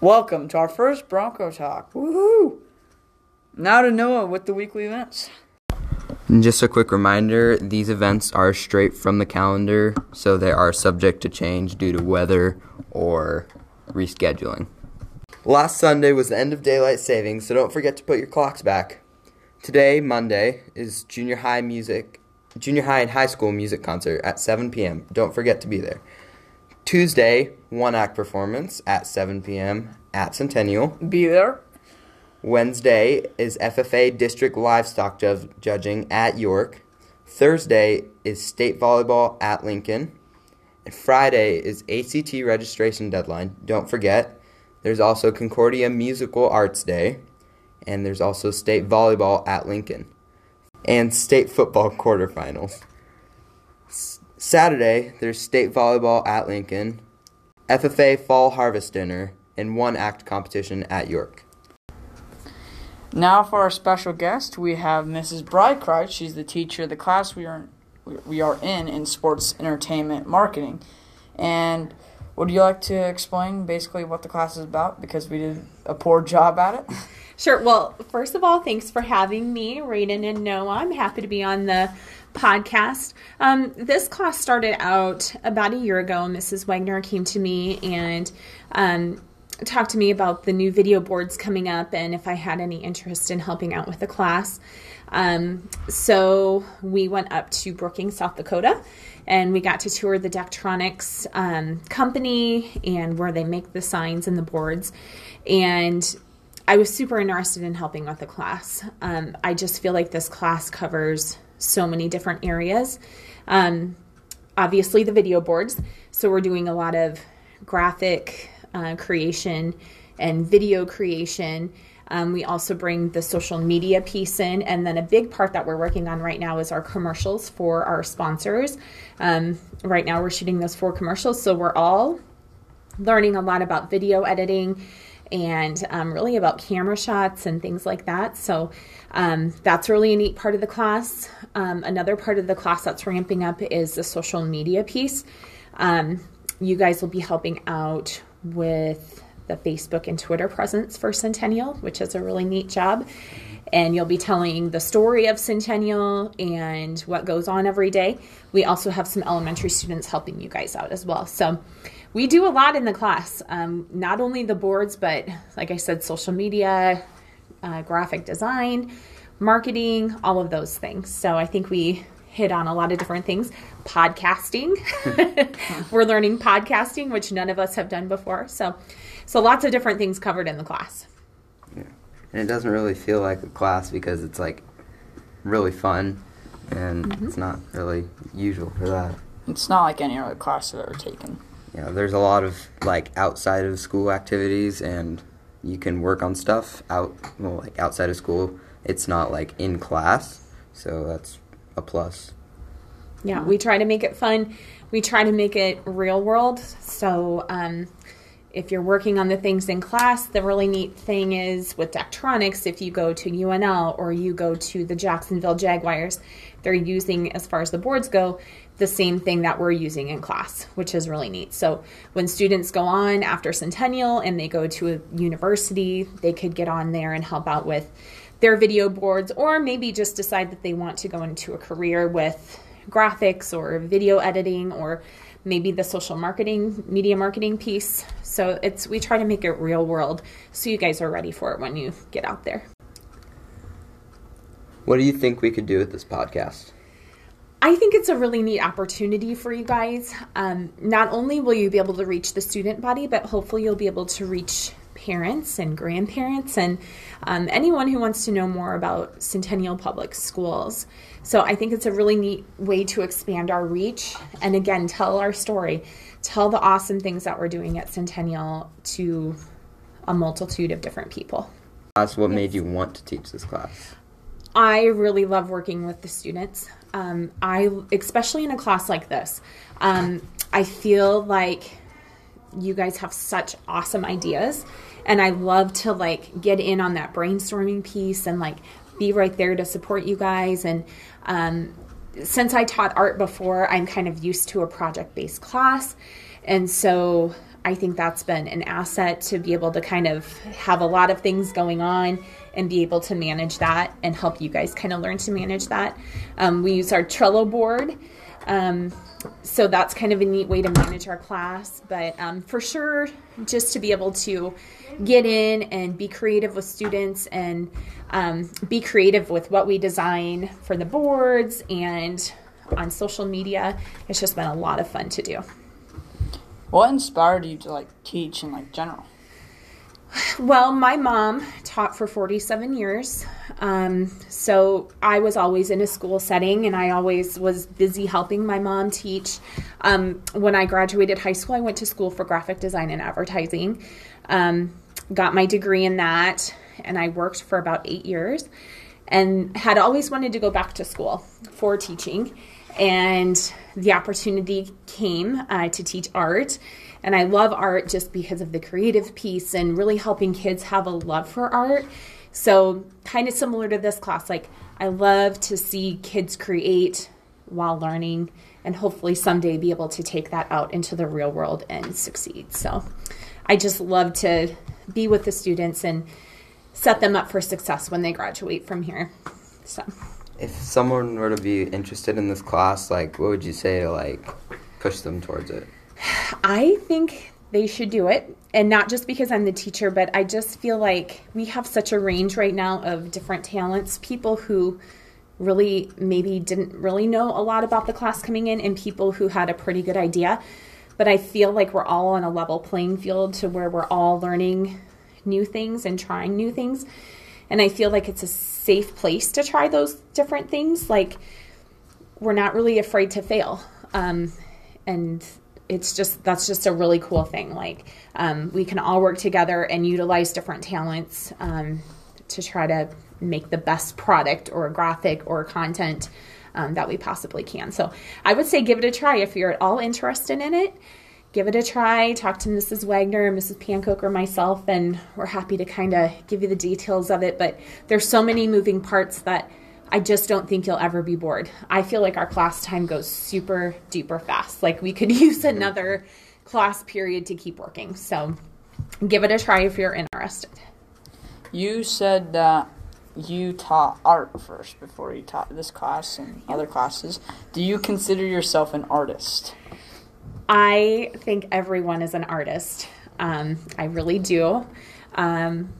Welcome to our first Bronco Talk. Woohoo! Now to Noah with the weekly events. And just a quick reminder these events are straight from the calendar, so they are subject to change due to weather or rescheduling. Last Sunday was the end of daylight savings, so don't forget to put your clocks back. Today, Monday, is junior high music, junior high and high school music concert at 7 p.m. Don't forget to be there. Tuesday, one act performance at 7 p.m. at Centennial. Be there. Wednesday is FFA District Livestock ju- Judging at York. Thursday is state volleyball at Lincoln. And Friday is ACT registration deadline. Don't forget. There's also Concordia Musical Arts Day. And there's also state volleyball at Lincoln. And state football quarterfinals. S- Saturday, there's state volleyball at Lincoln, FFA Fall Harvest Dinner, and one act competition at York. Now for our special guest, we have Mrs. Brycroft. She's the teacher of the class we are we are in in sports entertainment marketing. And would you like to explain basically what the class is about because we did a poor job at it? Sure. Well, first of all, thanks for having me, Raiden and Noah. I'm happy to be on the podcast. Um, this class started out about a year ago. Mrs. Wagner came to me and um, talked to me about the new video boards coming up and if I had any interest in helping out with the class. Um, so we went up to Brookings, South Dakota, and we got to tour the Daktronics um, company and where they make the signs and the boards. And I was super interested in helping with the class. Um, I just feel like this class covers so many different areas. Um, obviously, the video boards. So, we're doing a lot of graphic uh, creation and video creation. Um, we also bring the social media piece in. And then a big part that we're working on right now is our commercials for our sponsors. Um, right now, we're shooting those four commercials. So, we're all learning a lot about video editing and um, really about camera shots and things like that. So um, that's really a neat part of the class. Um, another part of the class that's ramping up is the social media piece. Um, you guys will be helping out with the Facebook and Twitter presence for Centennial, which is a really neat job. And you'll be telling the story of Centennial and what goes on every day. We also have some elementary students helping you guys out as well. So we do a lot in the class. Um, not only the boards, but like I said, social media, uh, graphic design, marketing, all of those things. So I think we hit on a lot of different things. Podcasting, we're learning podcasting, which none of us have done before. So, so lots of different things covered in the class. Yeah. And it doesn't really feel like a class because it's like really fun and mm-hmm. it's not really usual for that. It's not like any other class I've ever taken. Yeah, there's a lot of like outside of school activities and you can work on stuff out well like outside of school. It's not like in class, so that's a plus. Yeah, we try to make it fun. We try to make it real world. So um, if you're working on the things in class, the really neat thing is with Daktronics, if you go to UNL or you go to the Jacksonville Jaguars, they're using, as far as the boards go, the same thing that we're using in class, which is really neat. So when students go on after Centennial and they go to a university, they could get on there and help out with their video boards or maybe just decide that they want to go into a career with graphics or video editing or maybe the social marketing, media marketing piece. So it's we try to make it real world so you guys are ready for it when you get out there. What do you think we could do with this podcast? I think it's a really neat opportunity for you guys. Um, not only will you be able to reach the student body, but hopefully you'll be able to reach parents and grandparents and um, anyone who wants to know more about Centennial Public Schools. So I think it's a really neat way to expand our reach and again, tell our story, tell the awesome things that we're doing at Centennial to a multitude of different people. That's what yes. made you want to teach this class. I really love working with the students. Um, I, especially in a class like this, um, I feel like you guys have such awesome ideas, and I love to like get in on that brainstorming piece and like be right there to support you guys. And um, since I taught art before, I'm kind of used to a project based class, and so I think that's been an asset to be able to kind of have a lot of things going on and be able to manage that and help you guys kind of learn to manage that. Um, we use our Trello board. Um, so that's kind of a neat way to manage our class. But um, for sure, just to be able to get in and be creative with students and um, be creative with what we design for the boards and on social media, it's just been a lot of fun to do. What inspired you to like teach in like general? Well, my mom taught for 47 years. Um, so I was always in a school setting and I always was busy helping my mom teach. Um, when I graduated high school, I went to school for graphic design and advertising. Um, got my degree in that and I worked for about eight years and had always wanted to go back to school for teaching. And the opportunity came uh, to teach art and I love art just because of the creative piece and really helping kids have a love for art. So, kind of similar to this class, like I love to see kids create while learning and hopefully someday be able to take that out into the real world and succeed. So, I just love to be with the students and set them up for success when they graduate from here. So, If someone were to be interested in this class, like, what would you say to like push them towards it? I think they should do it. And not just because I'm the teacher, but I just feel like we have such a range right now of different talents. People who really maybe didn't really know a lot about the class coming in, and people who had a pretty good idea. But I feel like we're all on a level playing field to where we're all learning new things and trying new things. And I feel like it's a safe place to try those different things. Like, we're not really afraid to fail. Um, and it's just that's just a really cool thing like um, we can all work together and utilize different talents um, to try to make the best product or graphic or content um, that we possibly can so i would say give it a try if you're at all interested in it give it a try talk to mrs wagner and mrs pancoke or myself and we're happy to kind of give you the details of it but there's so many moving parts that I just don't think you'll ever be bored. I feel like our class time goes super duper fast. Like we could use another class period to keep working. So give it a try if you're interested. You said that you taught art first before you taught this class and other classes. Do you consider yourself an artist? I think everyone is an artist. Um, I really do. Um,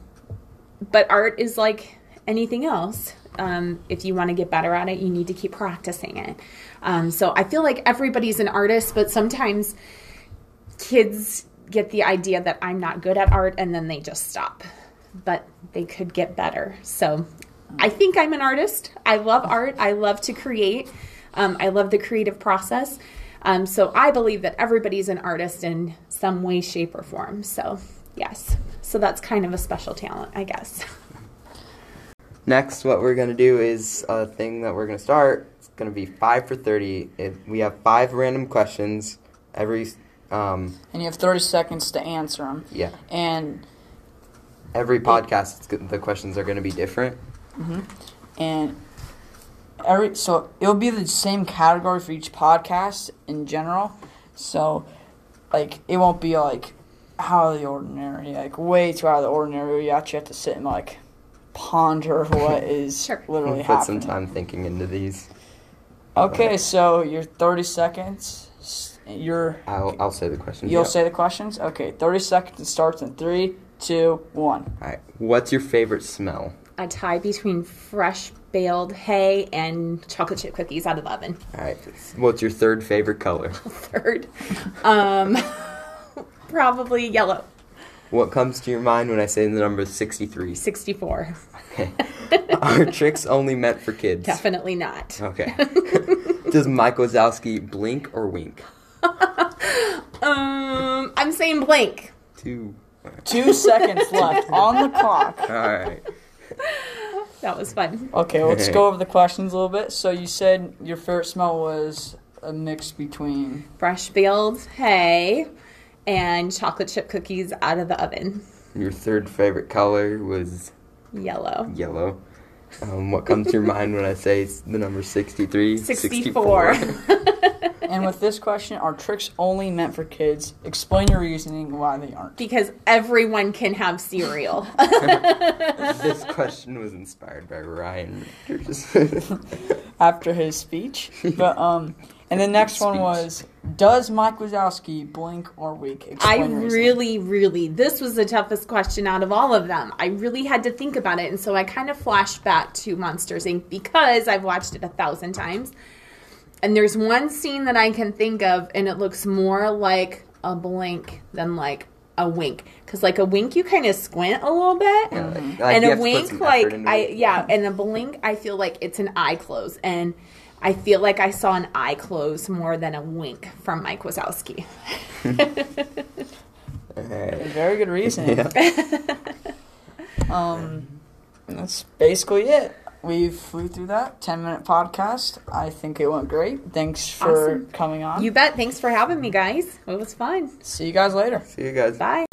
but art is like anything else um, if you want to get better at it, you need to keep practicing it. Um, so I feel like everybody's an artist, but sometimes kids get the idea that I'm not good at art and then they just stop. But they could get better. So I think I'm an artist. I love art. I love to create. Um, I love the creative process. Um, so I believe that everybody's an artist in some way, shape, or form. So, yes. So that's kind of a special talent, I guess. Next, what we're gonna do is a thing that we're gonna start. It's gonna be five for thirty. If we have five random questions every, um, And you have 30 seconds to answer them. yeah, And every podcast, it's, go- the questions are gonna be different. and every so it'll be the same category for each podcast in general. So like it won't be like out of the ordinary, like way too out of the ordinary. You actually have to sit and like ponder what is Sure. literally We'll put some time thinking into these. Okay, so your 30 seconds. s- Your I'll I'll say the questions. you'll yeah. say the questions. Okay, 30 seconds. It starts in three, two, one. All right. What's your favorite smell? A tie between fresh baled hay and chocolate chip cookies out of the oven. All right. What's your third favorite color? Third, um, probably yellow. What comes to your mind when I say the number sixty-three? 64. Okay. Are Trix only meant for kids? Definitely not. Okay. Does Mike Wazowski blink or wink? Um, I'm saying blink. Two. Two seconds left on the clock. All right. That was fun. Okay, let's go over the questions a little bit. So you said your favorite smell was a mix between. Fresh baled hay and chocolate chip cookies out of the oven. Your third favorite color was Yellow. yellow. Um, what comes to your mind when I say s- the number 63? 64. and with this question, are Trix only meant for kids? Explain your reasoning why they aren't. because everyone can have cereal. this question was inspired by Ryan. Richards. after his speech. But um, and the next one was, does Mike Wazowski blink or wink? I Explain your reasoning. really, really, this was the toughest question out of all of them. I really had to think about it. And so I kind of flashed back to Monsters Inc. because I've watched it a thousand times. And there's one scene that I can think of, and it looks more like a blink than like a wink. Because, like, a wink, you kind of squint a little bit. Like, mm-hmm. like, and you a have to put wink, like, I, yeah, and a blink, I feel like it's an eye close. And I feel like I saw an eye close more than a wink from Mike Wazowski. Alright. Very good reason. Yeah. Um, that's basically it. We flew through that 10 minute podcast. I think it went great. Thanks for Awesome. coming on. You bet. Thanks for having me, guys. It was fun. See you guys later. See you guys. Bye.